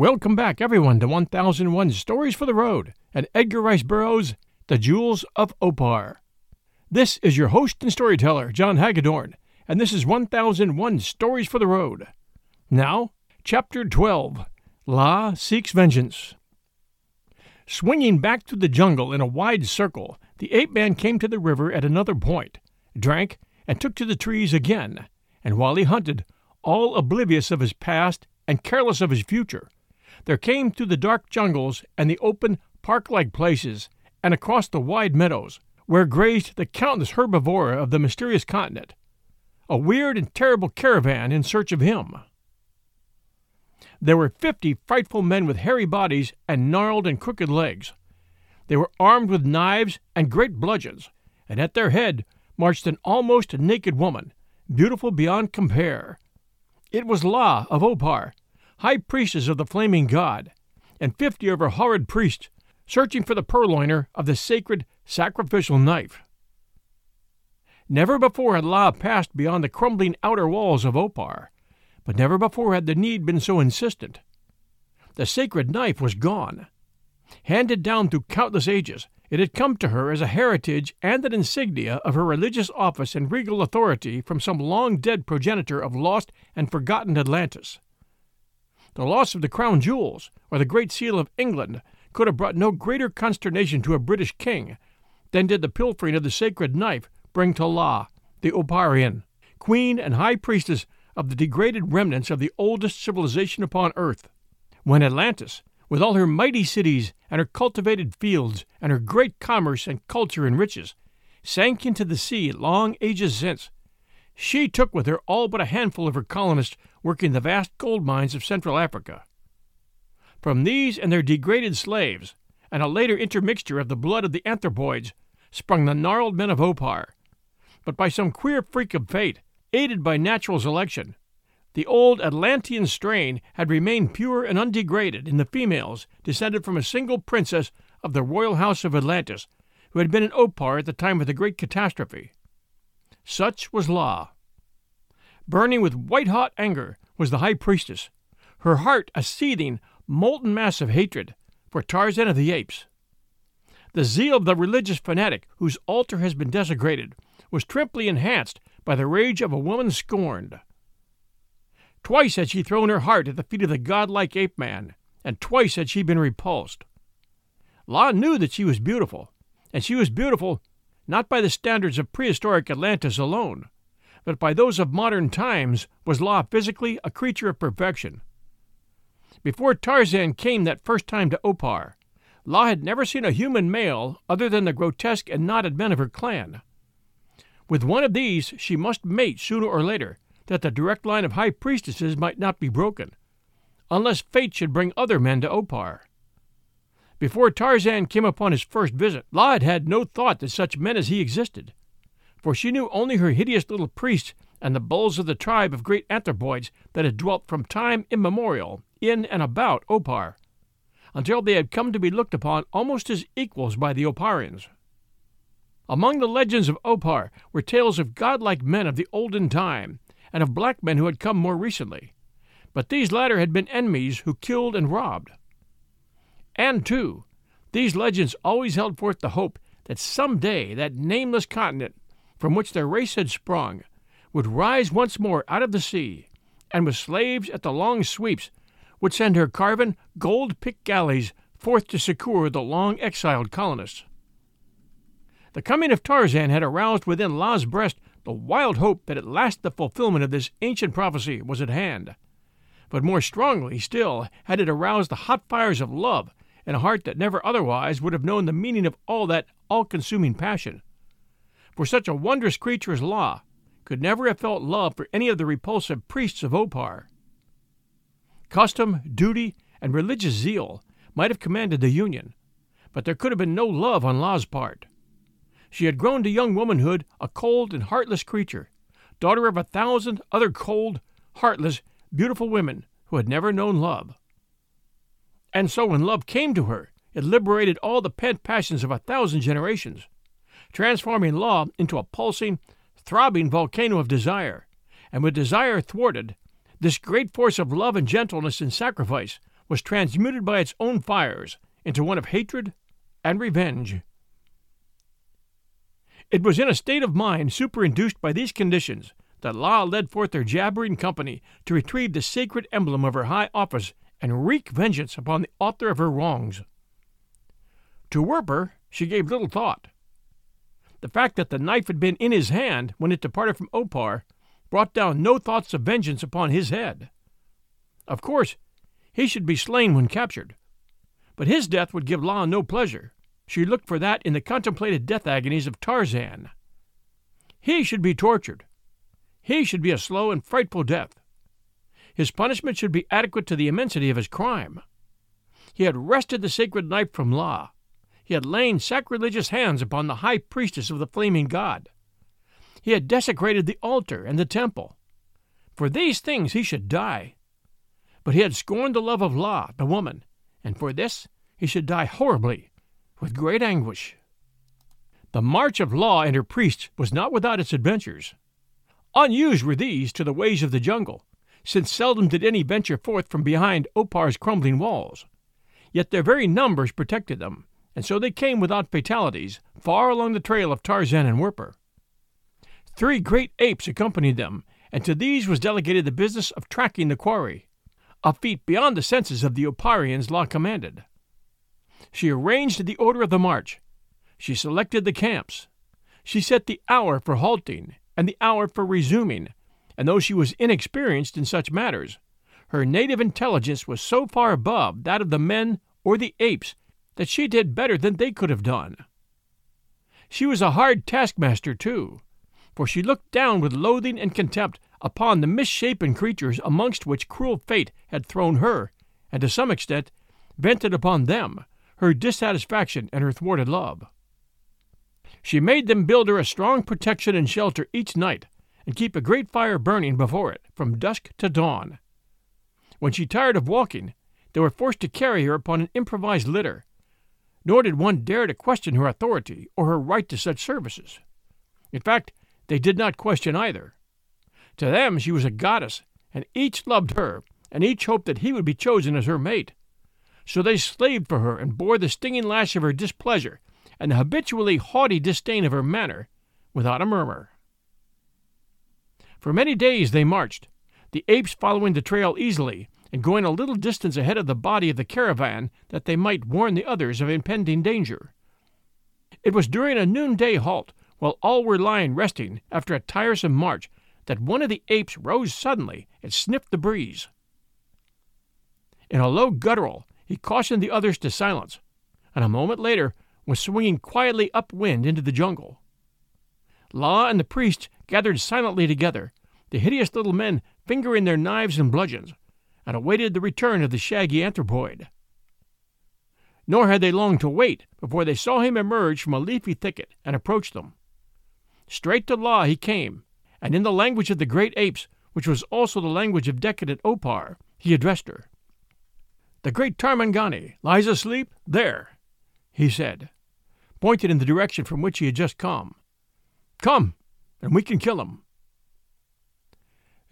Welcome back, everyone, to 1001 Stories for the Road and Edgar Rice Burroughs' The Jewels of Opar. This is your host and storyteller, John Hagedorn, and this is 1001 Stories for the Road. Now, Chapter 12 La Seeks Vengeance. Swinging back through the jungle in a wide circle, the ape man came to the river at another point, drank, and took to the trees again, and while he hunted, all oblivious of his past and careless of his future, there came through the dark jungles and the open, park like places, and across the wide meadows, where grazed the countless herbivora of the mysterious continent, a weird and terrible caravan in search of him. There were fifty frightful men with hairy bodies and gnarled and crooked legs. They were armed with knives and great bludgeons, and at their head marched an almost naked woman, beautiful beyond compare. It was La of Opar, high priestess of the flaming god, and fifty of her horrid priests searching for the purloiner of the sacred sacrificial knife. Never before had La passed beyond the crumbling outer walls of Opar, but never before had the need been so insistent. The sacred knife was gone. Handed down through countless ages, it had come to her as a heritage and an insignia of her religious office and regal authority from some long dead progenitor of lost and forgotten Atlantis. The loss of the crown jewels, or the Great Seal of England, could have brought no greater consternation to a British king than did the pilfering of the sacred knife bring to La, the Oparian, queen and high priestess of the degraded remnants of the oldest civilization upon earth. When Atlantis, with all her mighty cities and her cultivated fields and her great commerce and culture and riches, sank into the sea long ages since, she took with her all but a handful of her colonists working the vast gold mines of Central Africa. From these and their degraded slaves, and a later intermixture of the blood of the anthropoids, sprung the gnarled men of Opar. But by some queer freak of fate, aided by natural selection, the old Atlantean strain had remained pure and undegraded in the females descended from a single princess of the royal house of Atlantis, who had been in Opar at the time of the great catastrophe. Such was La. Burning with white hot anger was the high priestess, her heart a seething, molten mass of hatred for Tarzan of the Apes. The zeal of the religious fanatic whose altar has been desecrated was triply enhanced by the rage of a woman scorned. Twice had she thrown her heart at the feet of the godlike ape man, and twice had she been repulsed. La knew that she was beautiful, and she was beautiful not by the standards of prehistoric Atlantis alone, but by those of modern times, was La physically a creature of perfection. Before Tarzan came that first time to Opar, La had never seen a human male other than the grotesque and knotted men of her clan. With one of these she must mate sooner or later, that the direct line of high priestesses might not be broken, unless fate should bring other men to Opar. Before Tarzan came upon his first visit, La had had no thought that such men as he existed, for she knew only her hideous little priests and the bulls of the tribe of great anthropoids that had dwelt from time immemorial in and about Opar, until they had come to be looked upon almost as equals by the Oparians. Among the legends of Opar were tales of godlike men of the olden time and of black men who had come more recently, but these latter had been enemies who killed and robbed. And, too, these legends always held forth the hope that some day that nameless continent from which their race had sprung would rise once more out of the sea, and with slaves at the long sweeps would send her carven, gold picked galleys forth to succor the long exiled colonists. The coming of Tarzan had aroused within La's breast the wild hope that at last the fulfillment of this ancient prophecy was at hand. But more strongly still had it aroused the hot fires of love in a heart that never otherwise would have known the meaning of all that all consuming passion. For such a wondrous creature as La could never have felt love for any of the repulsive priests of Opar. Custom, duty, and religious zeal might have commanded the union, but there could have been no love on La's part. She had grown to young womanhood a cold and heartless creature, daughter of a thousand other cold, heartless, beautiful women who had never known love. And so when love came to her, it liberated all the pent passions of a thousand generations, transforming La into a pulsing, throbbing volcano of desire. And with desire thwarted, this great force of love and gentleness and sacrifice was transmuted by its own fires into one of hatred and revenge. It was in a state of mind superinduced by these conditions that La led forth her jabbering company to retrieve the sacred emblem of her high office and wreak vengeance upon the author of her wrongs. To Werper she gave little thought. The fact that the knife had been in his hand when it departed from Opar brought down no thoughts of vengeance upon his head. Of course, he should be slain when captured, but his death would give La no pleasure, she looked for that in the contemplated death agonies of Tarzan. He should be tortured. He should be a slow and frightful death. His punishment should be adequate to the immensity of his crime. He had wrested the sacred knife from La. He had lain sacrilegious hands upon the high priestess of the flaming god. He had desecrated the altar and the temple. For these things he should die. But he had scorned the love of La, the woman, and for this he should die horribly with great anguish. The march of La and her priests was not without its adventures. Unused were these to the ways of the jungle, since seldom did any venture forth from behind Opar's crumbling walls. Yet their very numbers protected them, and so they came without fatalities far along the trail of Tarzan and Werper. Three great apes accompanied them, and to these was delegated the business of tracking the quarry, a feat beyond the senses of the Oparians La commanded. She arranged the order of the march. She selected the camps. She set the hour for halting and the hour for resuming, and though she was inexperienced in such matters, her native intelligence was so far above that of the men or the apes that she did better than they could have done. She was a hard taskmaster, too, for she looked down with loathing and contempt upon the misshapen creatures amongst which cruel fate had thrown her, and to some extent vented upon them her dissatisfaction and her thwarted love. She made them build her a strong protection and shelter each night, and keep a great fire burning before it from dusk to dawn. When she tired of walking, they were forced to carry her upon an improvised litter, nor did one dare to question her authority or her right to such services. In fact, they did not question either. To them she was a goddess, and each loved her, and each hoped that he would be chosen as her mate. So they slaved for her and bore the stinging lash of her displeasure and the habitually haughty disdain of her manner without a murmur. For many days they marched, the apes following the trail easily and going a little distance ahead of the body of the caravan that they might warn the others of impending danger. It was during a noonday halt, while all were lying resting after a tiresome march, that one of the apes rose suddenly and sniffed the breeze. In a low guttural he cautioned the others to silence, and a moment later was swinging quietly upwind into the jungle. La and the priest gathered silently together, the hideous little men fingering their knives and bludgeons, and awaited the return of the shaggy anthropoid. Nor had they long to wait before they saw him emerge from a leafy thicket and approach them. Straight to La he came, and in the language of the great apes, which was also the language of decadent Opar, he addressed her. The great Tarmangani lies asleep there, he said, pointing in the direction from which he had just come. Come, and we can kill him.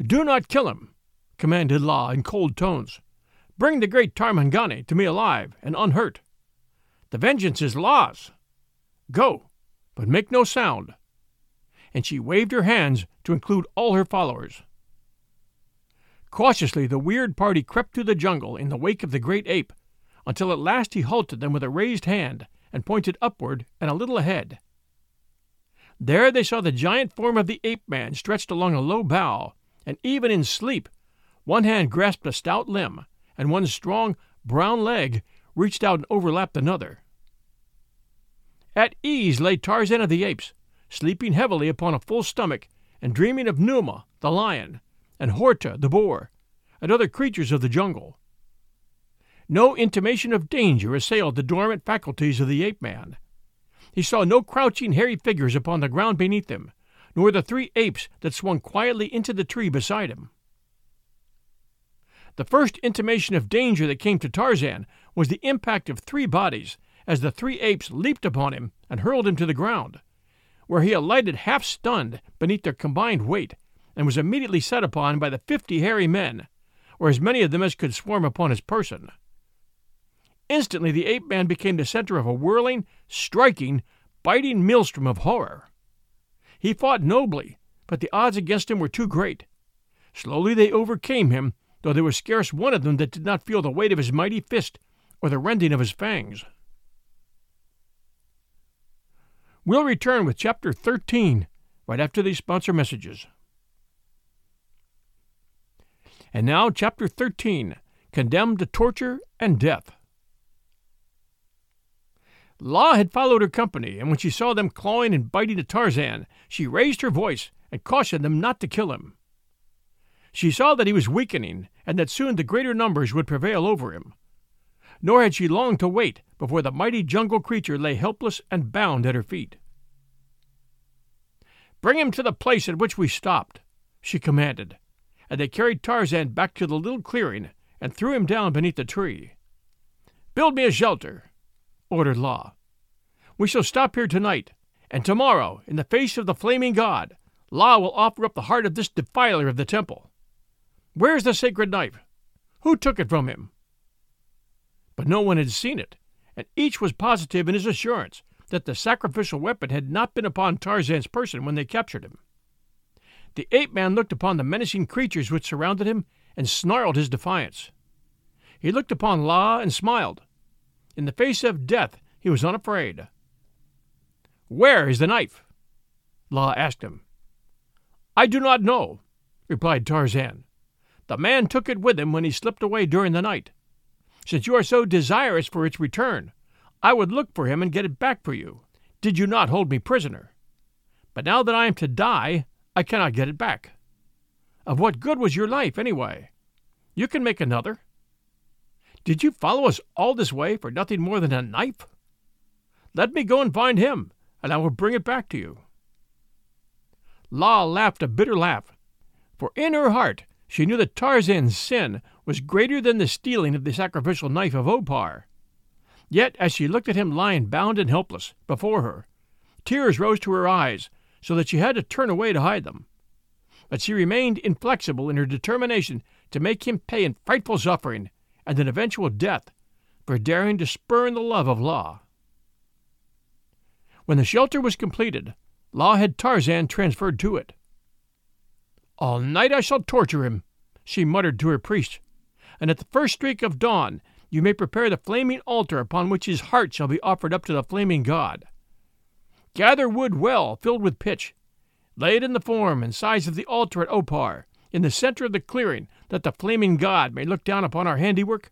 Do not kill him, commanded La in cold tones. Bring the great Tarmangani to me alive and unhurt. The vengeance is La's. Go, but make no sound. And she waved her hands to include all her followers. Cautiously, the weird party crept through the jungle in the wake of the great ape, until at last he halted them with a raised hand and pointed upward and a little ahead. There they saw the giant form of the ape man stretched along a low bough, and even in sleep, one hand grasped a stout limb, and one strong, brown leg reached out and overlapped another. At ease lay Tarzan of the Apes, sleeping heavily upon a full stomach and dreaming of Numa, the lion, and Horta, the boar, and other creatures of the jungle. No intimation of danger assailed the dormant faculties of the ape man. He saw no crouching, hairy figures upon the ground beneath him, nor the three apes that swung quietly into the tree beside him. The first intimation of danger that came to Tarzan was the impact of three bodies as the three apes leaped upon him and hurled him to the ground, where he alighted half stunned beneath their combined weight and was immediately set upon by the fifty hairy men, or as many of them as could swarm upon his person. Instantly the ape man became the center of a whirling, striking, biting maelstrom of horror. He fought nobly, but the odds against him were too great. Slowly they overcame him, though there was scarce one of them that did not feel the weight of his mighty fist or the rending of his fangs. We'll return with Chapter 13 right after these sponsor messages. And now, Chapter 13 Condemned to Torture and Death. La had followed her company, and when she saw them clawing and biting at Tarzan, she raised her voice and cautioned them not to kill him. She saw that he was weakening, and that soon the greater numbers would prevail over him. Nor had she long to wait before the mighty jungle creature lay helpless and bound at her feet. Bring him to the place at which we stopped, she commanded, and they carried Tarzan back to the little clearing and threw him down beneath the tree. Build me a shelter, ordered La. We shall stop here tonight, and tomorrow, in the face of the flaming god, La will offer up the heart of this defiler of the temple. Where's the sacred knife? Who took it from him? But no one had seen it, and each was positive in his assurance that the sacrificial weapon had not been upon Tarzan's person when they captured him. The ape man looked upon the menacing creatures which surrounded him and snarled his defiance. He looked upon La and smiled, in the face of death, he was unafraid. Where is the knife? La asked him. I do not know, replied Tarzan. The man took it with him when he slipped away during the night. Since you are so desirous for its return, I would look for him and get it back for you, did you not hold me prisoner. But now that I am to die, I cannot get it back. Of what good was your life, anyway? You can make another. Did you follow us all this way for nothing more than a knife? Let me go and find him, and I will bring it back to you. La laughed a bitter laugh, for in her heart she knew that Tarzan's sin was greater than the stealing of the sacrificial knife of Opar. Yet, as she looked at him lying bound and helpless before her, tears rose to her eyes so that she had to turn away to hide them. But she remained inflexible in her determination to make him pay in frightful suffering and an eventual death for daring to spurn the love of La. When the shelter was completed, La had Tarzan transferred to it. All night I shall torture him, she muttered to her priest, and at the first streak of dawn you may prepare the flaming altar upon which his heart shall be offered up to the flaming god. Gather wood well filled with pitch, lay it in the form and size of the altar at Opar, in the center of the clearing, that the flaming God may look down upon our handiwork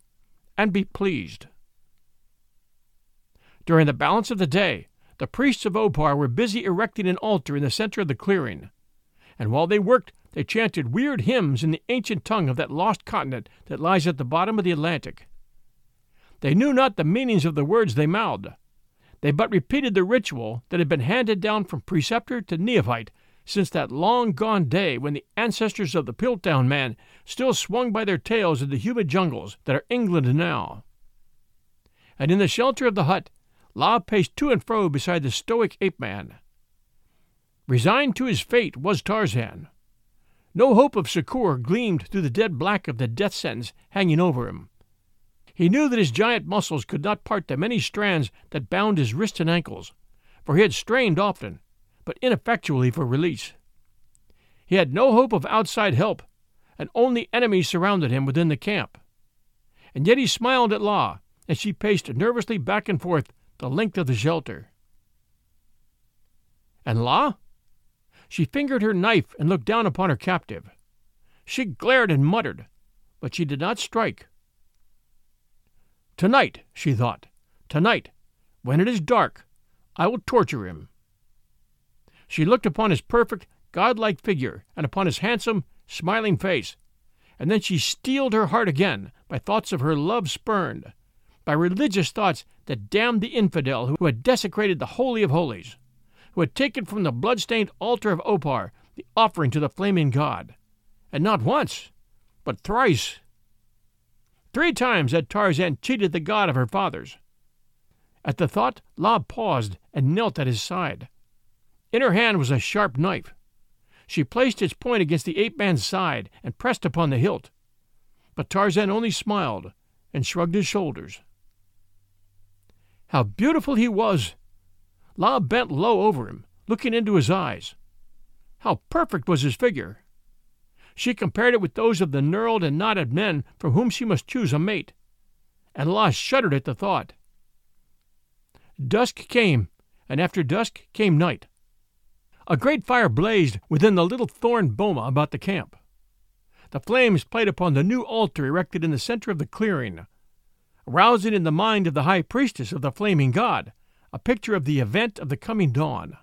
and be pleased. During the balance of the day, the priests of Opar were busy erecting an altar in the center of the clearing, and while they worked, they chanted weird hymns in the ancient tongue of that lost continent that lies at the bottom of the Atlantic. They knew not the meanings of the words they mouthed. They but repeated the ritual that had been handed down from preceptor to neophyte since that long gone day when the ancestors of the Piltdown man still swung by their tails in the humid jungles that are England now. And in the shelter of the hut, La paced to and fro beside the stoic ape man. Resigned to his fate was Tarzan. No hope of succor gleamed through the dead black of the death sentence hanging over him. He knew that his giant muscles could not part the many strands that bound his wrists and ankles, for he had strained often, but ineffectually for release. He had no hope of outside help, and only enemies surrounded him within the camp. And yet he smiled at La as she paced nervously back and forth the length of the shelter. And La? She fingered her knife and looked down upon her captive. She glared and muttered, but she did not strike. Tonight, she thought, tonight, when it is dark, I will torture him. She looked upon his perfect, godlike figure and upon his handsome, smiling face, and then she steeled her heart again by thoughts of her love spurned, by religious thoughts that damned the infidel who had desecrated the Holy of Holies, who had taken from the blood-stained altar of Opar the offering to the flaming god, and not once, but thrice. Three times had Tarzan cheated the god of her fathers. At the thought, La paused and knelt at his side. In her hand was a sharp knife. She placed its point against the ape man's side and pressed upon the hilt. But Tarzan only smiled and shrugged his shoulders. How beautiful he was! La bent low over him, looking into his eyes. How perfect was his figure! She compared it with those of the knurled and knotted men from whom she must choose a mate, and La shuddered at the thought. Dusk came, and after dusk came night. A great fire blazed within the little thorn boma about the camp. The flames played upon the new altar erected in the center of the clearing, rousing in the mind of the high priestess of the flaming god a picture of the event of the coming dawn.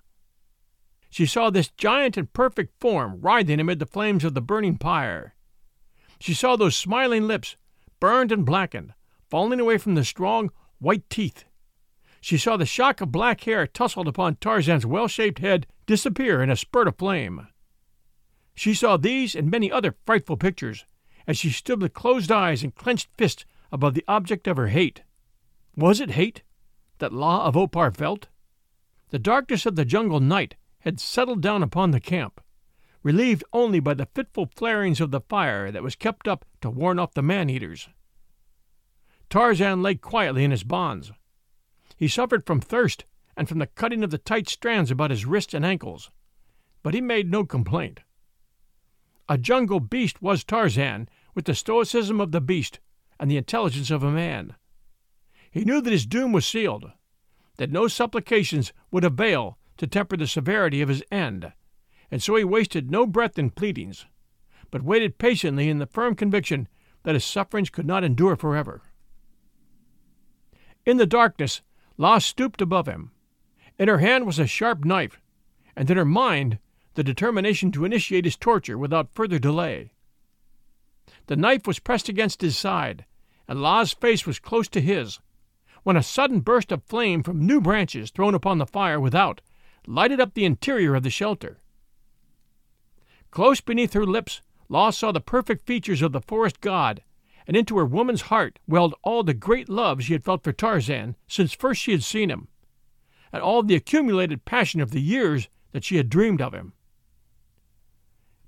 She saw this giant and perfect form writhing amid the flames of the burning pyre. She saw those smiling lips, burned and blackened, falling away from the strong, white teeth. She saw the shock of black hair tousled upon Tarzan's well shaped head disappear in a spurt of flame. She saw these and many other frightful pictures as she stood with closed eyes and clenched fists above the object of her hate. Was it hate that La of Opar felt? The darkness of the jungle night had settled down upon the camp, relieved only by the fitful flarings of the fire that was kept up to warn off the man eaters. Tarzan lay quietly in his bonds. He suffered from thirst and from the cutting of the tight strands about his wrists and ankles, but he made no complaint. A jungle beast was Tarzan, with the stoicism of the beast and the intelligence of a man. He knew that his doom was sealed, that no supplications would avail to temper the severity of his end, and so he wasted no breath in pleadings, but waited patiently in the firm conviction that his sufferings could not endure forever. In the darkness, La stooped above him. In her hand was a sharp knife, and in her mind the determination to initiate his torture without further delay. The knife was pressed against his side, and La's face was close to his, when a sudden burst of flame from new branches thrown upon the fire without lighted up the interior of the shelter. Close beneath her lips, La saw the perfect features of the forest god, and into her woman's heart welled all the great love she had felt for Tarzan since first she had seen him, and all the accumulated passion of the years that she had dreamed of him.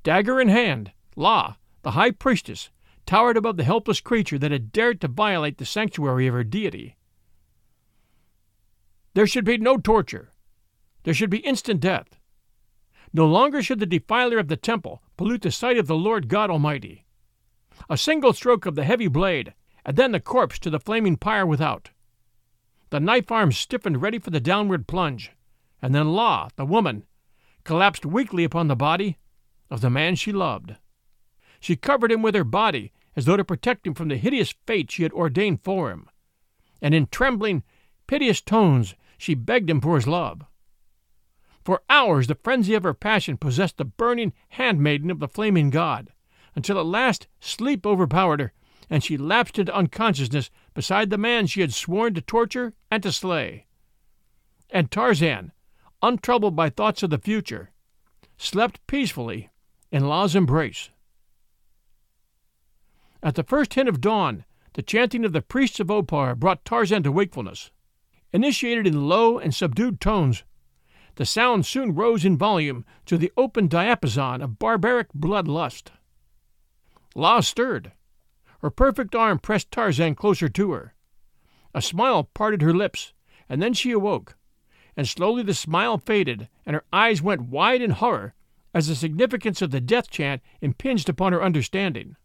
Dagger in hand, La, the high priestess, towered above the helpless creature that had dared to violate the sanctuary of her deity. There should be no torture, there should be instant death. No longer should the defiler of the temple pollute the sight of the Lord God Almighty. A single stroke of the heavy blade, and then the corpse to the flaming pyre without. The knife arm stiffened ready for the downward plunge, and then La, the woman, collapsed weakly upon the body of the man she loved. She covered him with her body as though to protect him from the hideous fate she had ordained for him, and in trembling, piteous tones she begged him for his love. For hours the frenzy of her passion possessed the burning handmaiden of the flaming god, until at last sleep overpowered her, and she lapsed into unconsciousness beside the man she had sworn to torture and to slay. And Tarzan, untroubled by thoughts of the future, slept peacefully in La's embrace. At the first hint of dawn, the chanting of the priests of Opar brought Tarzan to wakefulness. Initiated in low and subdued tones, The sound soon rose in volume to the open diapason of barbaric bloodlust. La stirred. Her perfect arm pressed Tarzan closer to her. A smile parted her lips, and then she awoke, and slowly the smile faded, and her eyes went wide in horror as the significance of the death chant impinged upon her understanding.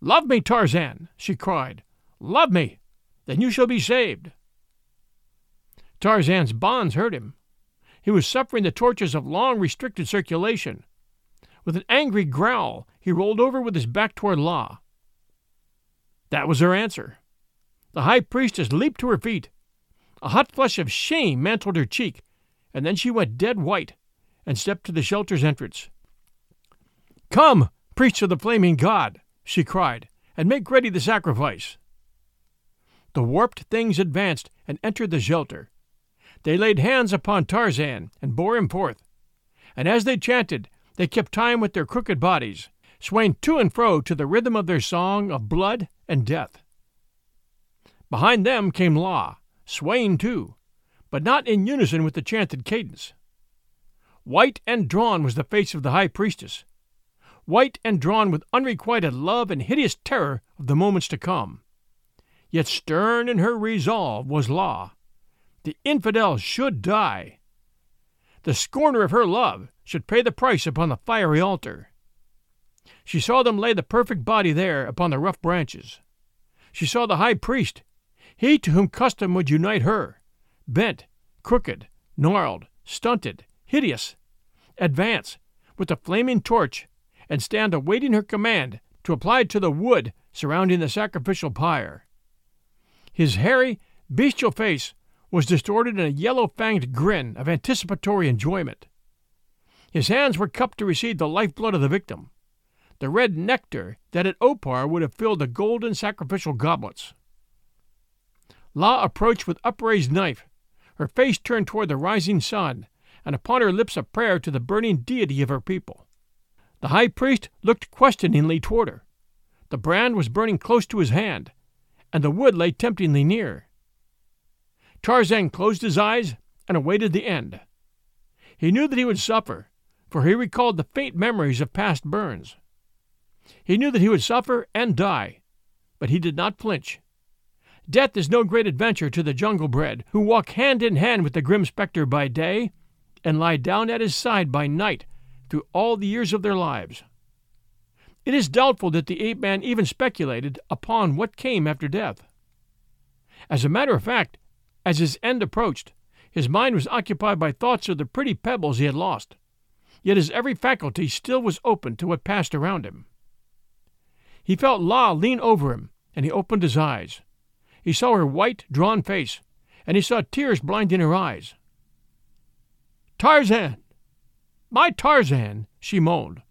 Love me, Tarzan, she cried. Love me, then you shall be saved. Tarzan's bonds hurt him. He was suffering the tortures of long restricted circulation. With an angry growl, he rolled over with his back toward La. That was her answer. The high priestess leaped to her feet. A hot flush of shame mantled her cheek, and then she went dead white and stepped to the shelter's entrance. Come, priests of the flaming god, she cried, and make ready the sacrifice. The warped things advanced and entered the shelter. They laid hands upon Tarzan and bore him forth, and as they chanted, they kept time with their crooked bodies, swaying to and fro to the rhythm of their song of blood and death. Behind them came La, swaying too, but not in unison with the chanted cadence. White and drawn was the face of the high priestess, white and drawn with unrequited love and hideous terror of the moments to come. Yet stern in her resolve was La, the infidel should die. The scorner of her love should pay the price upon the fiery altar. She saw them lay the perfect body there upon the rough branches. She saw the high priest, he to whom custom would unite her, bent, crooked, gnarled, stunted, hideous, advance with the flaming torch and stand awaiting her command to apply to the wood surrounding the sacrificial pyre. His hairy, bestial face was distorted in a yellow fanged grin of anticipatory enjoyment. His hands were cupped to receive the lifeblood of the victim, the red nectar that at Opar would have filled the golden sacrificial goblets. La approached with upraised knife, her face turned toward the rising sun, and upon her lips a prayer to the burning deity of her people. The high priest looked questioningly toward her. The brand was burning close to his hand, and the wood lay temptingly near. Tarzan closed his eyes and awaited the end. He knew that he would suffer, for he recalled the faint memories of past burns. He knew that he would suffer and die, but he did not flinch. Death is no great adventure to the jungle bred, who walk hand in hand with the grim spectre by day and lie down at his side by night through all the years of their lives. It is doubtful that the ape man even speculated upon what came after death. As a matter of fact, as his end approached, his mind was occupied by thoughts of the pretty pebbles he had lost, yet his every faculty still was open to what passed around him. He felt La lean over him, and he opened his eyes. He saw her white, drawn face, and he saw tears blinding her eyes. Tarzan! My Tarzan! she moaned.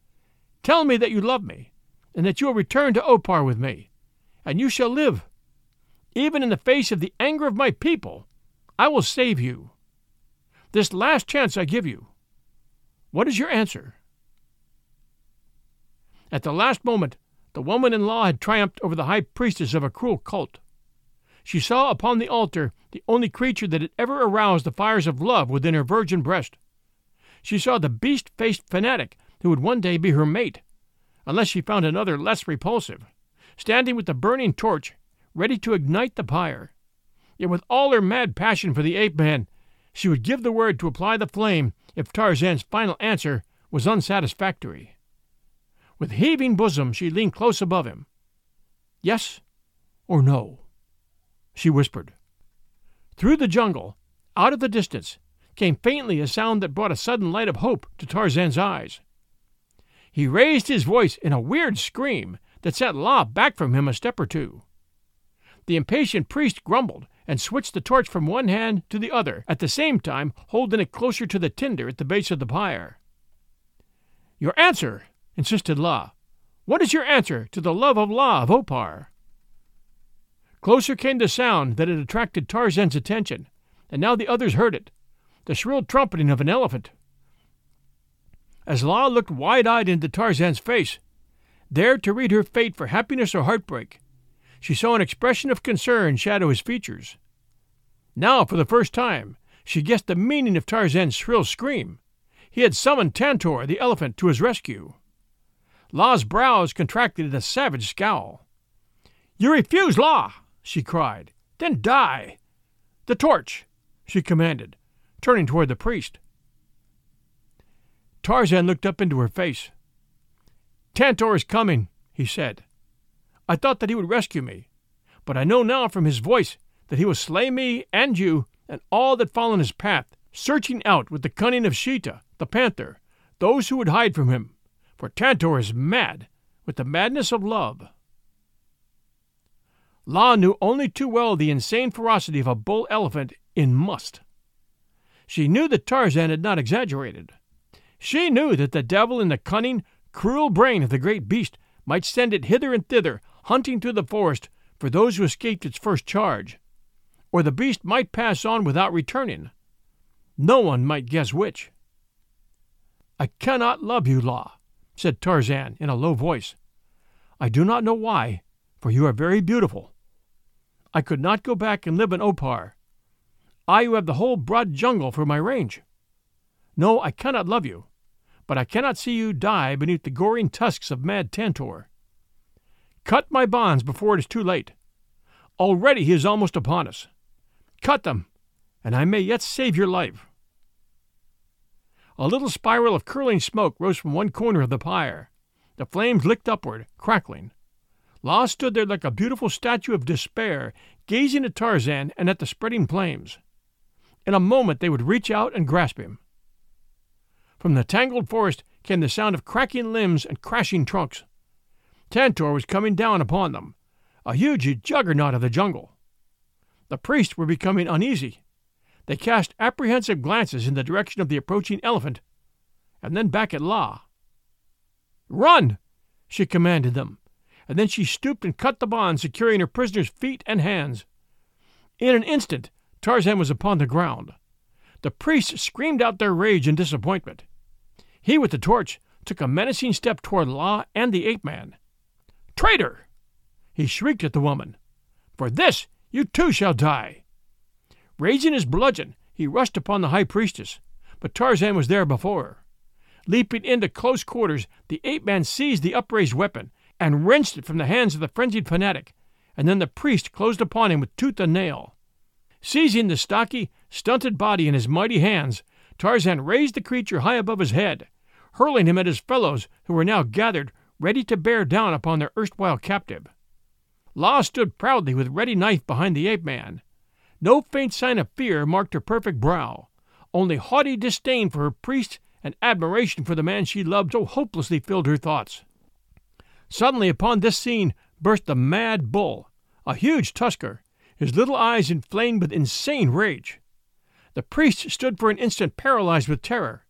Tell me that you love me, and that you will return to Opar with me, and you shall live even in the face of the anger of my people, I will save you. This last chance I give you. What is your answer? At the last moment, the woman in La had triumphed over the high priestess of a cruel cult. She saw upon the altar the only creature that had ever aroused the fires of love within her virgin breast. She saw the beast faced fanatic who would one day be her mate, unless she found another less repulsive, standing with the burning torch ready to ignite the pyre. Yet with all her mad passion for the ape man, she would give the word to apply the flame if Tarzan's final answer was unsatisfactory. With heaving bosom, she leaned close above him. Yes or no? she whispered. Through the jungle, out of the distance, came faintly a sound that brought a sudden light of hope to Tarzan's eyes. He raised his voice in a weird scream that set La back from him a step or two. The impatient priest grumbled and switched the torch from one hand to the other, at the same time holding it closer to the tinder at the base of the pyre. Your answer, insisted La. What is your answer to the love of La of Opar? Closer came the sound that had attracted Tarzan's attention, and now the others heard it the shrill trumpeting of an elephant. As La looked wide eyed into Tarzan's face, there to read her fate for happiness or heartbreak, she saw an expression of concern shadow his features. Now, for the first time, She guessed the meaning of Tarzan's shrill scream. He had summoned Tantor, the elephant, to his rescue. La's brows contracted in a savage scowl. You refuse, La, she cried. Then die. The torch, she commanded, turning toward the priest. Tarzan looked up into her face. Tantor is coming, he said. I thought that he would rescue me, but I know now from his voice that he will slay me and you and all that fall in his path, searching out with the cunning of Sheeta, the panther, those who would hide from him, for Tantor is mad with the madness of love. La knew only too well the insane ferocity of a bull elephant in must. She knew that Tarzan had not exaggerated. She knew that the devil in the cunning, cruel brain of the great beast might send it hither and thither, hunting through the forest for those who escaped its first charge, or the beast might pass on without returning. No one might guess which. I cannot love you, La, said Tarzan in a low voice. I do not know why, for you are very beautiful. I could not go back and live in Opar. I who have the whole broad jungle for my range. No, I cannot love you, but I cannot see you die beneath the goring tusks of mad Tantor. Cut my bonds before it is too late. Already he is almost upon us. Cut them, and I may yet save your life. A little spiral of curling smoke rose from one corner of the pyre. The flames licked upward, crackling. La stood there like a beautiful statue of despair, gazing at Tarzan and at the spreading flames. In a moment they would reach out and grasp him. From the tangled forest came the sound of cracking limbs and crashing trunks. Tantor was coming down upon them, a huge juggernaut of the jungle. The priests were becoming uneasy. They cast apprehensive glances in the direction of the approaching elephant, and then back at La. Run! she commanded them, and then she stooped and cut the bonds securing her prisoner's feet and hands. In an instant, Tarzan was upon the ground. The priests screamed out their rage and disappointment. He with the torch took a menacing step toward La and the ape man. Traitor! He shrieked at the woman. For this you too shall die. Raising his bludgeon, he rushed upon the high priestess, but Tarzan was there before her. Leaping into close quarters, the ape man seized the upraised weapon and wrenched it from the hands of the frenzied fanatic, and then the priest closed upon him with tooth and nail. Seizing the stocky, stunted body in his mighty hands, Tarzan raised the creature high above his head, hurling him at his fellows who were now gathered, ready to bear down upon their erstwhile captive. La stood proudly with ready knife behind the ape man. No faint sign of fear marked her perfect brow, only haughty disdain for her priest and admiration for the man she loved so hopelessly filled her thoughts. Suddenly upon this scene burst the mad bull, a huge tusker, his little eyes inflamed with insane rage. The priest stood for an instant paralyzed with terror,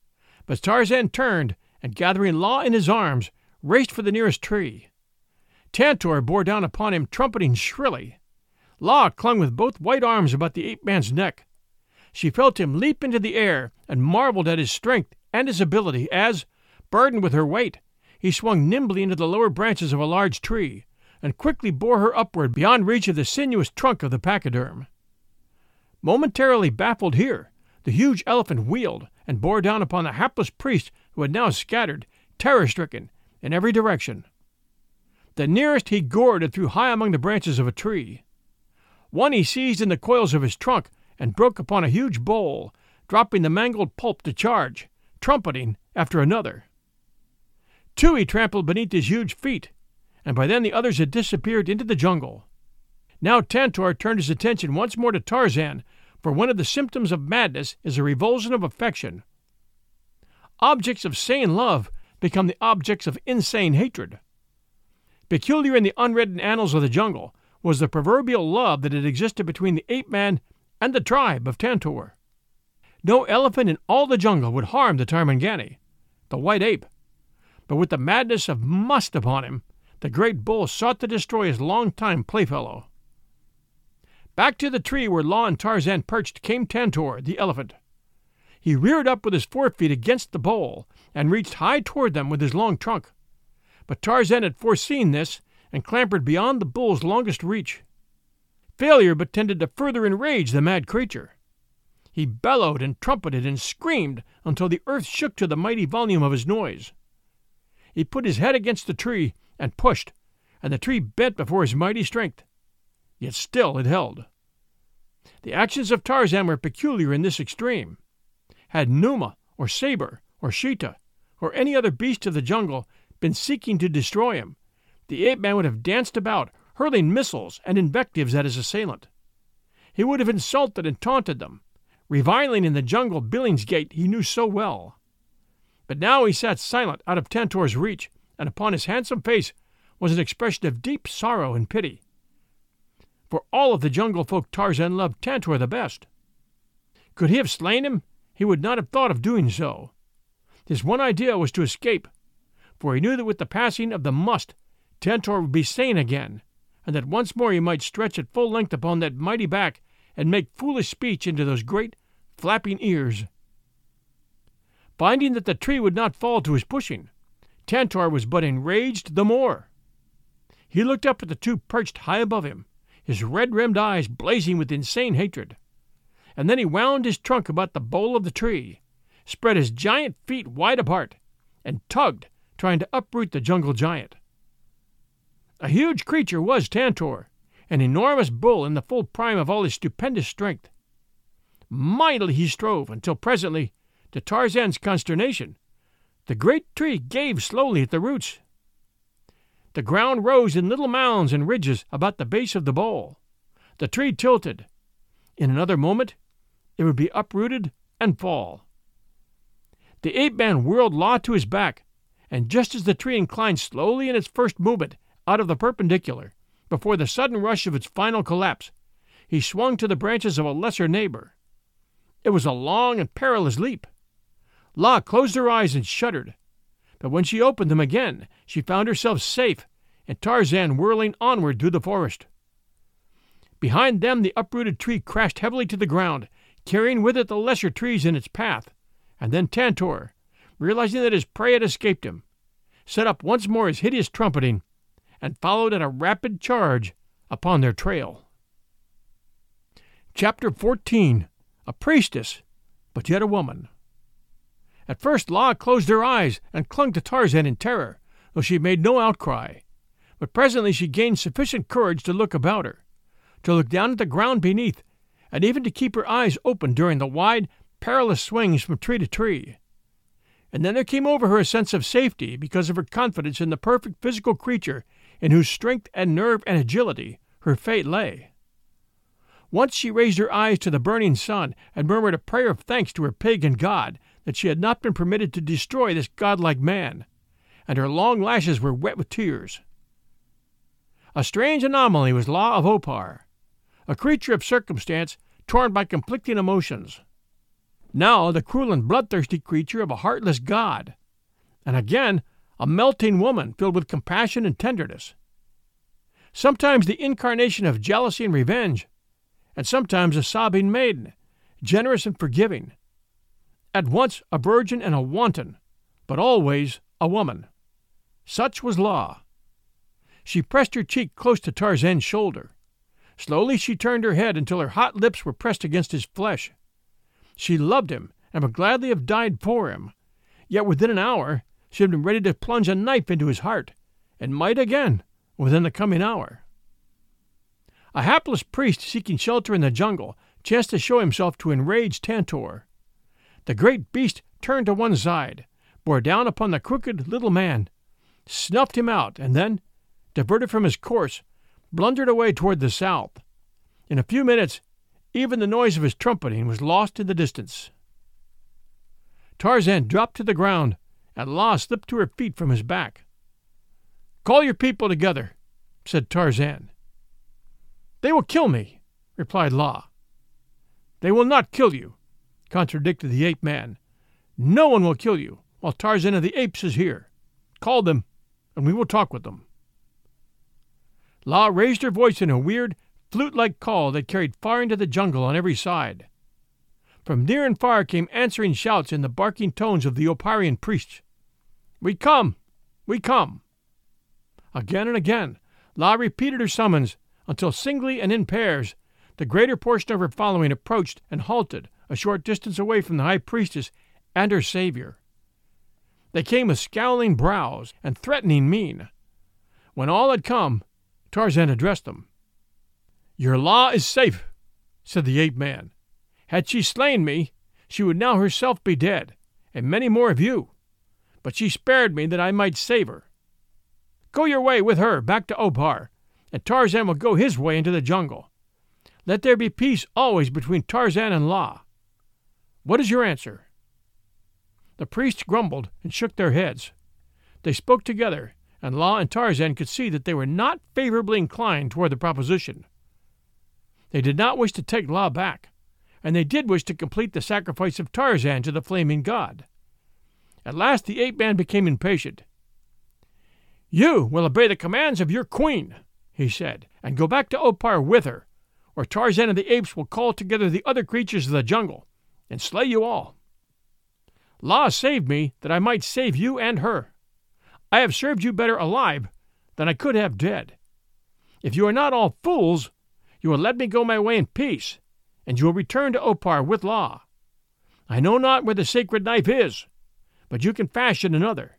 but Tarzan turned and, gathering La in his arms, raced for the nearest tree. Tantor bore down upon him, trumpeting shrilly. La clung with both white arms about the ape man's neck. She felt him leap into the air and marveled at his strength and his ability as, burdened with her weight, he swung nimbly into the lower branches of a large tree and quickly bore her upward beyond reach of the sinuous trunk of the pachyderm. Momentarily baffled here, the huge elephant wheeled and bore down upon the hapless priest who had now scattered, terror stricken, in every direction. The nearest he gored and threw high among the branches of a tree. One he seized in the coils of his trunk and broke upon a huge bole, dropping the mangled pulp to charge, trumpeting after another. Two he trampled beneath his huge feet, and by then the others had disappeared into the jungle. Now Tantor turned his attention once more to Tarzan, for one of the symptoms of madness is a revulsion of affection. Objects of sane love become the objects of insane hatred. Peculiar in the unwritten annals of the jungle was the proverbial love that had existed between the ape man and the tribe of Tantor. No elephant in all the jungle would harm the Tarmangani, the white ape, but with the madness of must upon him, the great bull sought to destroy his long-time playfellow. Back to the tree where La and Tarzan perched came Tantor, the elephant. He reared up with his forefeet against the bole and reached high toward them with his long trunk. But Tarzan had foreseen this and clambered beyond the bull's longest reach. Failure but tended to further enrage the mad creature. He bellowed and trumpeted and screamed until the earth shook to the mighty volume of his noise. He put his head against the tree and pushed, and the tree bent before his mighty strength. Yet still it held. The actions of Tarzan were peculiar in this extreme. Had Numa, or Sabor, or Sheeta, or any other beast of the jungle been seeking to destroy him, the ape man would have danced about, hurling missiles and invectives at his assailant. He would have insulted and taunted them, reviling in the jungle Billingsgate he knew so well. But now he sat silent out of Tantor's reach, and upon his handsome face was an expression of deep sorrow and pity. For all of the jungle folk Tarzan loved Tantor the best. Could he have slain him, he would not have thought of doing so. His one idea was to escape, for he knew that with the passing of the must, Tantor would be sane again, and that once more he might stretch at full length upon that mighty back and make foolish speech into those great, flapping ears. Finding that the tree would not fall to his pushing, Tantor was but enraged the more. He looked up at the two perched high above him, his red rimmed eyes blazing with insane hatred. And then he wound his trunk about the bole of the tree, spread his giant feet wide apart, and tugged, trying to uproot the jungle giant. A huge creature was Tantor, an enormous bull in the full prime of all his stupendous strength. Mightily he strove until presently, to Tarzan's consternation, the great tree gave slowly at the roots. The ground rose in little mounds and ridges about the base of the bole. The tree tilted. In another moment it would be uprooted and fall. The ape man whirled La to his back, and just as the tree inclined slowly in its first movement out of the perpendicular, before the sudden rush of its final collapse, he swung to the branches of a lesser neighbor. It was a long and perilous leap. La closed her eyes and shuddered, but when she opened them again, she found herself safe and Tarzan whirling onward through the forest. Behind them, the uprooted tree crashed heavily to the ground, carrying with it the lesser trees in its path, and then Tantor, realizing that his prey had escaped him, set up once more his hideous trumpeting and followed at a rapid charge upon their trail. Chapter 14 A Priestess, but yet a woman. At first, La closed her eyes and clung to Tarzan in terror, though she made no outcry. But presently she gained sufficient courage to look about her, to look down at the ground beneath, and even to keep her eyes open during the wide, perilous swings from tree to tree. And then there came over her a sense of safety because of her confidence in the perfect physical creature in whose strength and nerve and agility her fate lay. Once she raised her eyes to the burning sun and murmured a prayer of thanks to her pagan god that she had not been permitted to destroy this godlike man, and her long lashes were wet with tears. A strange anomaly was La of Opar, a creature of circumstance torn by conflicting emotions. Now the cruel and bloodthirsty creature of a heartless god, and again a melting woman filled with compassion and tenderness. Sometimes the incarnation of jealousy and revenge, and sometimes a sobbing maiden, generous and forgiving. At once a virgin and a wanton, but always a woman. Such was La. She pressed her cheek close to Tarzan's shoulder. Slowly she turned her head until her hot lips were pressed against his flesh. She loved him and would gladly have died for him. Yet within an hour she had been ready to plunge a knife into his heart, and might again within the coming hour. A hapless priest seeking shelter in the jungle chanced to show himself to enraged Tantor. The great beast turned to one side, bore down upon the crooked little man, snuffed him out, and then, diverted from his course, blundered away toward the south. In a few minutes, even the noise of his trumpeting was lost in the distance. Tarzan dropped to the ground, and La slipped to her feet from his back. Call your people together, said Tarzan. They will kill me, replied La. They will not kill you, contradicted the ape man. No one will kill you while Tarzan of the Apes is here. Call them, and we will talk with them. La raised her voice in a weird, flute like call that carried far into the jungle on every side. From near and far came answering shouts in the barking tones of the Oparian priests. We come! We come! Again and again, La repeated her summons until singly and in pairs the greater portion of her following approached and halted a short distance away from the high priestess and her savior. They came with scowling brows and threatening mien. When all had come, Tarzan addressed them. Your La is safe, said the ape man. Had she slain me, she would now herself be dead, and many more of you. But she spared me that I might save her. Go your way with her back to Opar, and Tarzan will go his way into the jungle. Let there be peace always between Tarzan and La. What is your answer? The priests grumbled and shook their heads. They spoke together, and La and Tarzan could see that they were not favorably inclined toward the proposition. They did not wish to take La back, and they did wish to complete the sacrifice of Tarzan to the flaming god. At last the ape man became impatient. You will obey the commands of your queen, he said, and go back to Opar with her, or Tarzan of the Apes will call together the other creatures of the jungle and slay you all. La saved me that I might save you and her. I have served you better alive than I could have dead. If you are not all fools, you will let me go my way in peace, and you will return to Opar with La. I know not where the sacred knife is, but you can fashion another.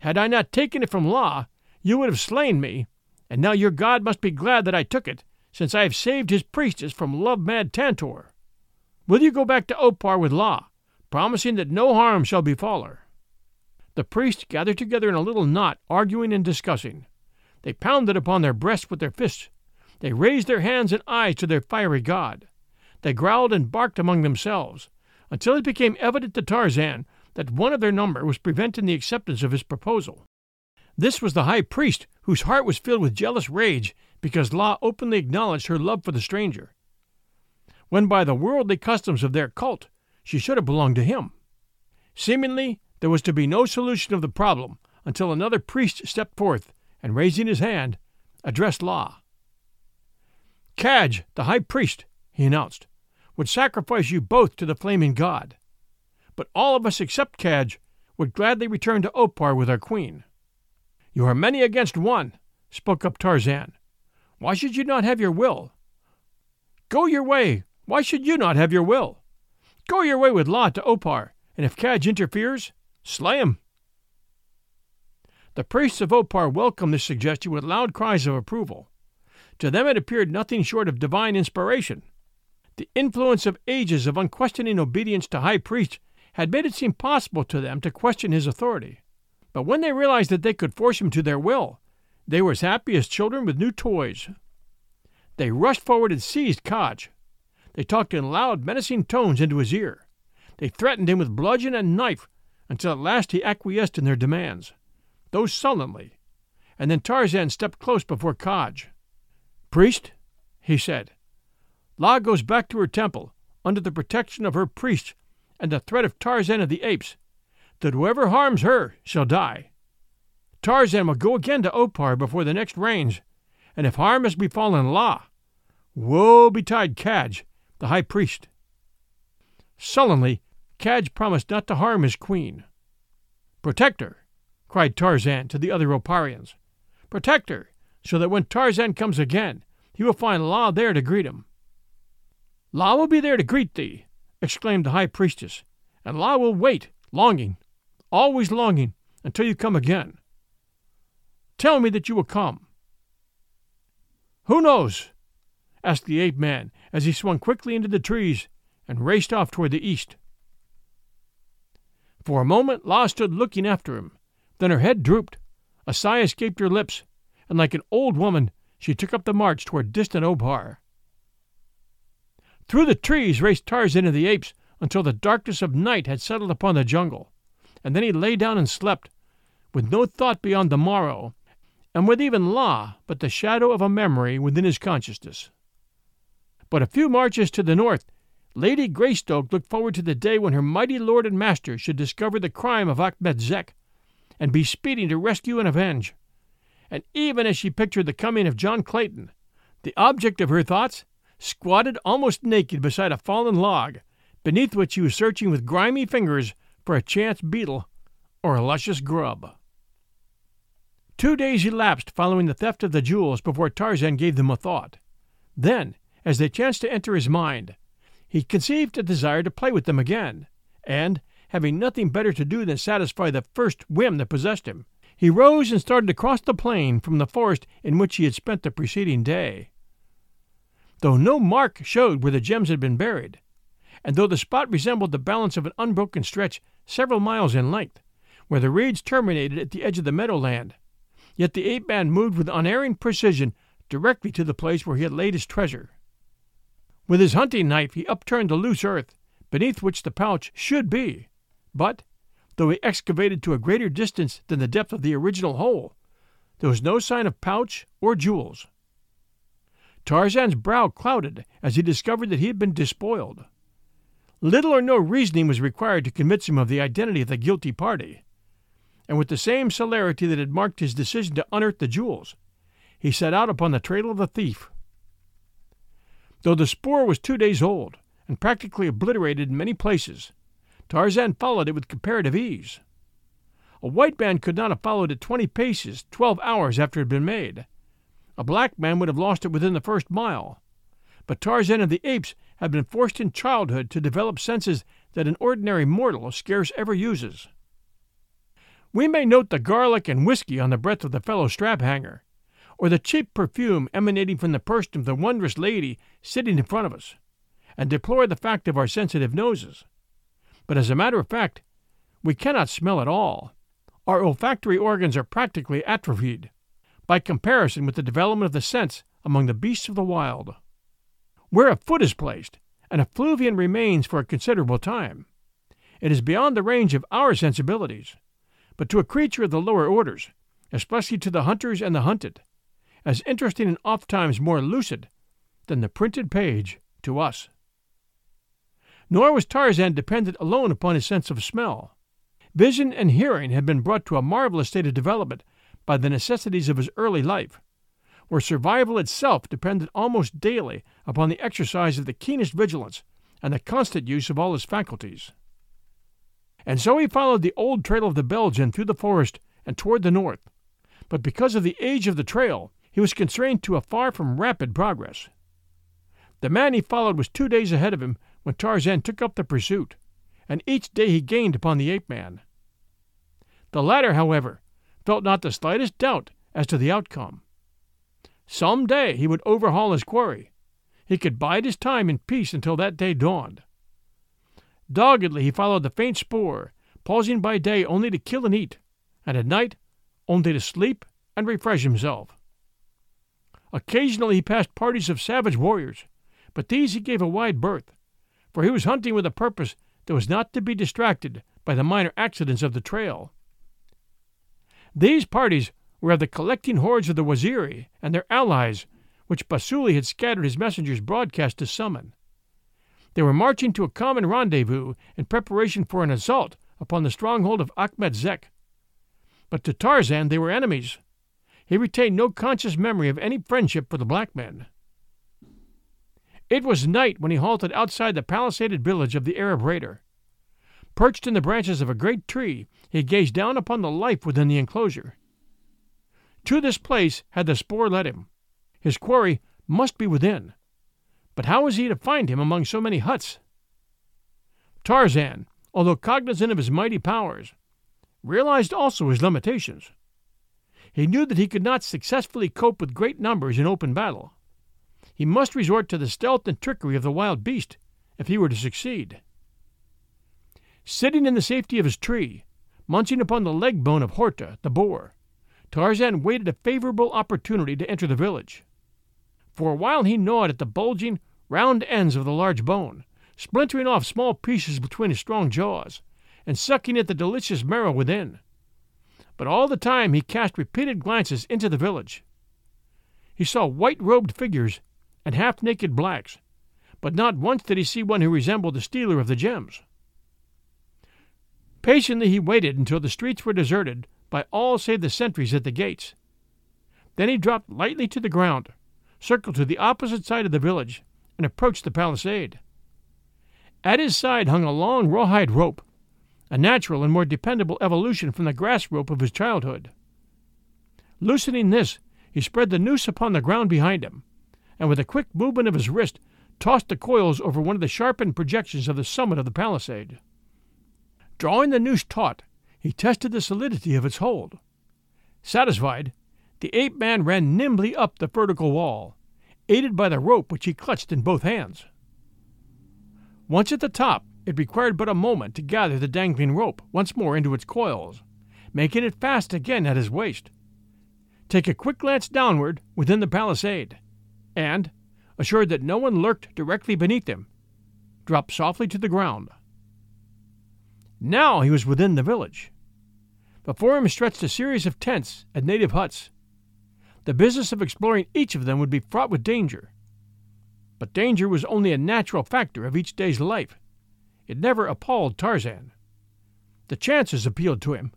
Had I not taken it from La, you would have slain me, and now your God must be glad that I took it, since I have saved his priestess from love mad Tantor. Will you go back to Opar with La, promising that no harm shall befall her. The priests gathered together in a little knot, arguing and discussing. They pounded upon their breasts with their fists. They raised their hands and eyes to their fiery god. They growled and barked among themselves, until it became evident to Tarzan that one of their number was preventing the acceptance of his proposal. This was the high priest, whose heart was filled with jealous rage because La openly acknowledged her love for the stranger. When by the worldly customs of their cult she should have belonged to him. Seemingly, there was to be no solution of the problem until another priest stepped forth and, raising his hand, addressed La. Cadj, the high priest, he announced, would sacrifice you both to the flaming god. But all of us except Cadj would gladly return to Opar with our queen. You are many against one, spoke up Tarzan. Why should you not have your will? Go your way. Why should you not have your will? Go your way with La to Opar, and if Cadj interferes, slay him. The priests of Opar welcomed this suggestion with loud cries of approval. To them it appeared nothing short of divine inspiration. The influence of ages of unquestioning obedience to high priests had made it seem possible to them to question his authority. But when they realized that they could force him to their will, they were as happy as children with new toys. They rushed forward and seized Cadj, they talked in loud, menacing tones into his ear. They threatened him with bludgeon and knife until at last he acquiesced in their demands, though sullenly. And then Tarzan stepped close before Cadj. Priest, he said, La goes back to her temple under the protection of her priests and the threat of Tarzan of the Apes, that whoever harms her shall die. Tarzan will go again to Opar before the next rains, and if harm has befallen La, woe betide Cadj the high priest. Sullenly, Cadj promised not to harm his queen. Protect her, cried Tarzan to the other Oparians. Protect her, so that when Tarzan comes again, he will find La there to greet him. La will be there to greet thee, exclaimed the high priestess, and La will wait, longing, always longing, until you come again. Tell me that you will come. Who knows? asked the ape man as he swung quickly into the trees and raced off toward the east. For a moment La stood looking after him. Then her head drooped, a sigh escaped her lips, and like an old woman she took up the march toward distant Opar. Through the trees raced Tarzan of the apes until the darkness of night had settled upon the jungle, and then he lay down and slept, with no thought beyond the morrow, and with even La but the shadow of a memory within his consciousness. But a few marches to the north, Lady Greystoke looked forward to the day when her mighty lord and master should discover the crime of Achmet Zek, and be speeding to rescue and avenge. And even as she pictured the coming of John Clayton, the object of her thoughts squatted almost naked beside a fallen log, beneath which he was searching with grimy fingers for a chance beetle or a luscious grub. Two days elapsed following the theft of the jewels before Tarzan gave them a thought. Then, as they chanced to enter his mind, he conceived a desire to play with them again, and, having nothing better to do than satisfy the first whim that possessed him, he rose and started across the plain from the forest in which he had spent the preceding day. Though no mark showed where the gems had been buried, and though the spot resembled the balance of an unbroken stretch several miles in length, where the reeds terminated at the edge of the meadowland, yet the ape man moved with unerring precision directly to the place where he had laid his treasure. With his hunting knife he upturned the loose earth beneath which the pouch should be, but, though he excavated to a greater distance than the depth of the original hole, there was no sign of pouch or jewels. Tarzan's brow clouded as he discovered that he had been despoiled. Little or no reasoning was required to convince him of the identity of the guilty party, and with the same celerity that had marked his decision to unearth the jewels, he set out upon the trail of the thief. Though the spoor was two days old and practically obliterated in many places, Tarzan followed it with comparative ease. A white man could not have followed it twenty paces twelve hours after it had been made. A black man would have lost it within the first mile. But Tarzan of the Apes had been forced in childhood to develop senses that an ordinary mortal scarce ever uses. We may note the garlic and whiskey on the breath of the fellow strap hanger, or the cheap perfume emanating from the person of the wondrous lady sitting in front of us, and deplore the fact of our sensitive noses. But as a matter of fact, we cannot smell at all. Our olfactory organs are practically atrophied by comparison with the development of the sense among the beasts of the wild. Where a foot is placed, an effluvium remains for a considerable time. It is beyond the range of our sensibilities, but to a creature of the lower orders, especially to the hunters and the hunted, as interesting and ofttimes more lucid than the printed page to us. Nor was Tarzan dependent alone upon his sense of smell. Vision and hearing had been brought to a marvelous state of development by the necessities of his early life, where survival itself depended almost daily upon the exercise of the keenest vigilance and the constant use of all his faculties. And so he followed the old trail of the Belgian through the forest and toward the north, but because of the age of the trail, he was constrained to a far from rapid progress. The man he followed was two days ahead of him when Tarzan took up the pursuit, and each day he gained upon the ape man. The latter, however, felt not the slightest doubt as to the outcome. Some day he would overhaul his quarry. He could bide his time in peace until that day dawned. Doggedly he followed the faint spoor, pausing by day only to kill and eat, and at night only to sleep and refresh himself. Occasionally he passed parties of savage warriors, but these he gave a wide berth, for he was hunting with a purpose that was not to be distracted by the minor accidents of the trail. These parties were of the collecting hordes of the Waziri and their allies, which Basuli had scattered his messengers broadcast to summon. They were marching to a common rendezvous in preparation for an assault upon the stronghold of Achmet Zek. But to Tarzan they were enemies, he retained no conscious memory of any friendship for the black men. It was night when he halted outside the palisaded village of the Arab raider. Perched in the branches of a great tree, he gazed down upon the life within the enclosure. To this place had the spoor led him. His quarry must be within. But how was he to find him among so many huts? Tarzan, although cognizant of his mighty powers, realized also his limitations. He knew that he could not successfully cope with great numbers in open battle. He must resort to the stealth and trickery of the wild beast if he were to succeed. Sitting in the safety of his tree, munching upon the leg bone of Horta, the boar, Tarzan waited a favorable opportunity to enter the village. For a while he gnawed at the bulging, round ends of the large bone, splintering off small pieces between his strong jaws, and sucking at the delicious marrow within but all the time he cast repeated glances into the village. He saw white robed figures and half naked blacks, but not once did he see one who resembled the stealer of the gems. Patiently he waited until the streets were deserted by all save the sentries at the gates. Then he dropped lightly to the ground, circled to the opposite side of the village, and approached the palisade. At his side hung a long rawhide rope, a natural and more dependable evolution from the grass rope of his childhood. Loosening this, he spread the noose upon the ground behind him, and with a quick movement of his wrist tossed the coils over one of the sharpened projections of the summit of the palisade. Drawing the noose taut, he tested the solidity of its hold. Satisfied, the ape man ran nimbly up the vertical wall, aided by the rope which he clutched in both hands. Once at the top, it required but a moment to gather the dangling rope once more into its coils, making it fast again at his waist. Take a quick glance downward within the palisade, and, assured that no one lurked directly beneath him, dropped softly to the ground. Now he was within the village. Before him stretched a series of tents and native huts. The business of exploring each of them would be fraught with danger. But danger was only a natural factor of each day's life. It never appalled Tarzan. The chances appealed to him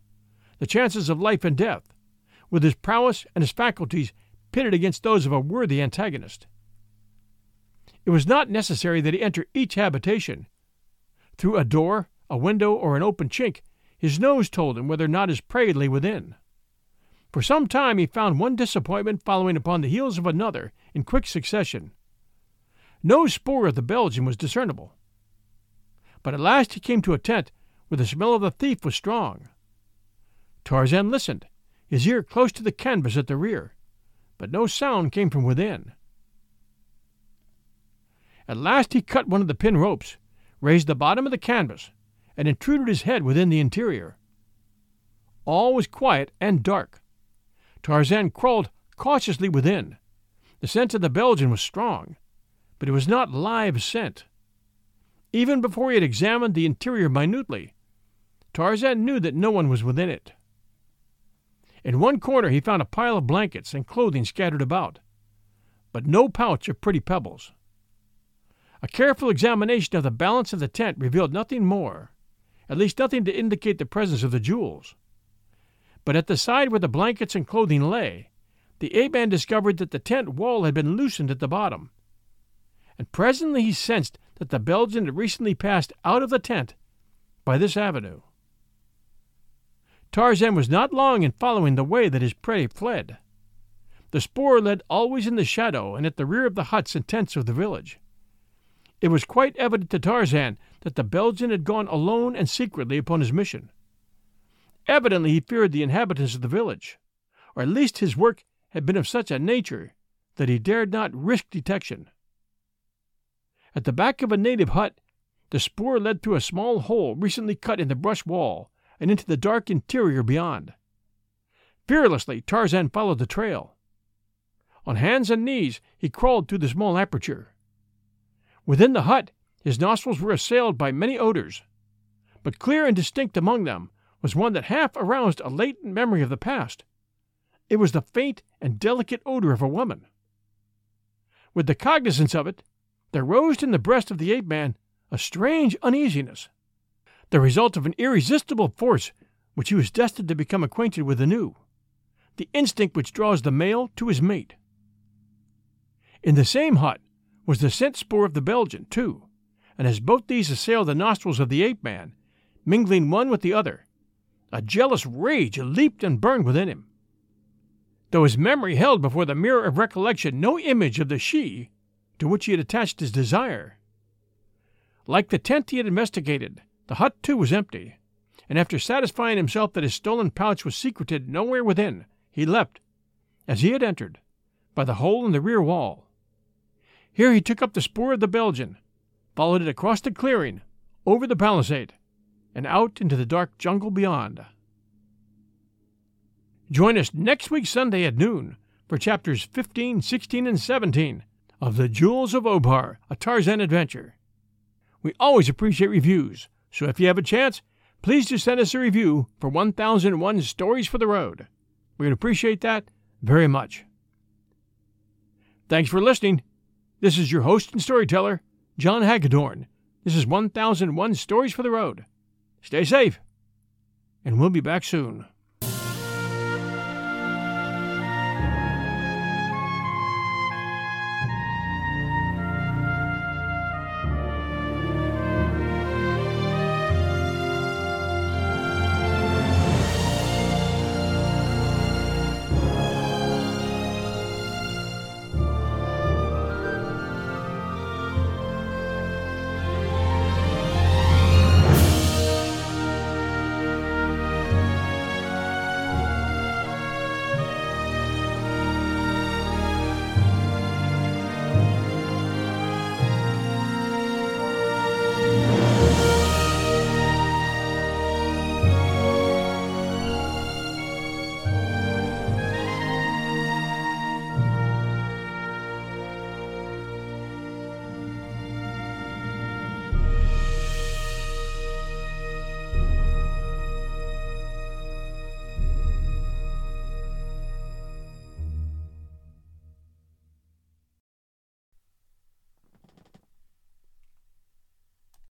the chances of life and death, with his prowess and his faculties pitted against those of a worthy antagonist. It was not necessary that he enter each habitation. Through a door, a window, or an open chink, his nose told him whether or not his prey lay within. For some time he found one disappointment following upon the heels of another in quick succession. No spoor of the Belgian was discernible. But at last he came to a tent where the smell of the thief was strong. Tarzan listened, his ear close to the canvas at the rear, but no sound came from within. At last he cut one of the pin ropes, raised the bottom of the canvas, and intruded his head within the interior. All was quiet and dark. Tarzan crawled cautiously within. The scent of the Belgian was strong, but it was not live scent. Even before he had examined the interior minutely, Tarzan knew that no one was within it. In one corner he found a pile of blankets and clothing scattered about, but no pouch of pretty pebbles. A careful examination of the balance of the tent revealed nothing more, at least nothing to indicate the presence of the jewels. But at the side where the blankets and clothing lay, the ape man discovered that the tent wall had been loosened at the bottom. And presently he sensed that the Belgian had recently passed out of the tent by this avenue. Tarzan was not long in following the way that his prey fled. The spoor led always in the shadow and at the rear of the huts and tents of the village. It was quite evident to Tarzan that the Belgian had gone alone and secretly upon his mission. Evidently he feared the inhabitants of the village, or at least his work had been of such a nature that he dared not risk detection. At the back of a native hut, the spoor led through a small hole recently cut in the brush wall and into the dark interior beyond. Fearlessly, Tarzan followed the trail. On hands and knees, he crawled through the small aperture. Within the hut, his nostrils were assailed by many odors, but clear and distinct among them was one that half aroused a latent memory of the past. It was the faint and delicate odor of a woman. With the cognizance of it, there rose in the breast of the ape man a strange uneasiness, the result of an irresistible force which he was destined to become acquainted with anew, the instinct which draws the male to his mate. In the same hut was the scent spoor of the Belgian, too, and as both these assailed the nostrils of the ape man, mingling one with the other, a jealous rage leaped and burned within him. Though his memory held before the mirror of recollection no image of the she to which he had attached his desire. Like the tent he had investigated, the hut too was empty, and after satisfying himself that his stolen pouch was secreted nowhere within, he leapt, as he had entered, by the hole in the rear wall. Here he took up the spoor of the Belgian, followed it across the clearing, over the palisade, and out into the dark jungle beyond. Join us next week Sunday at noon for chapters 15, 16, and 17 of The Jewels of Opar, a Tarzan adventure. We always appreciate reviews, so if you have a chance, please just send us a review for 1001 Stories for the Road. We would appreciate that very much. Thanks for listening. This is your host and storyteller, John Hagedorn. This is 1001 Stories for the Road. Stay safe, and we'll be back soon.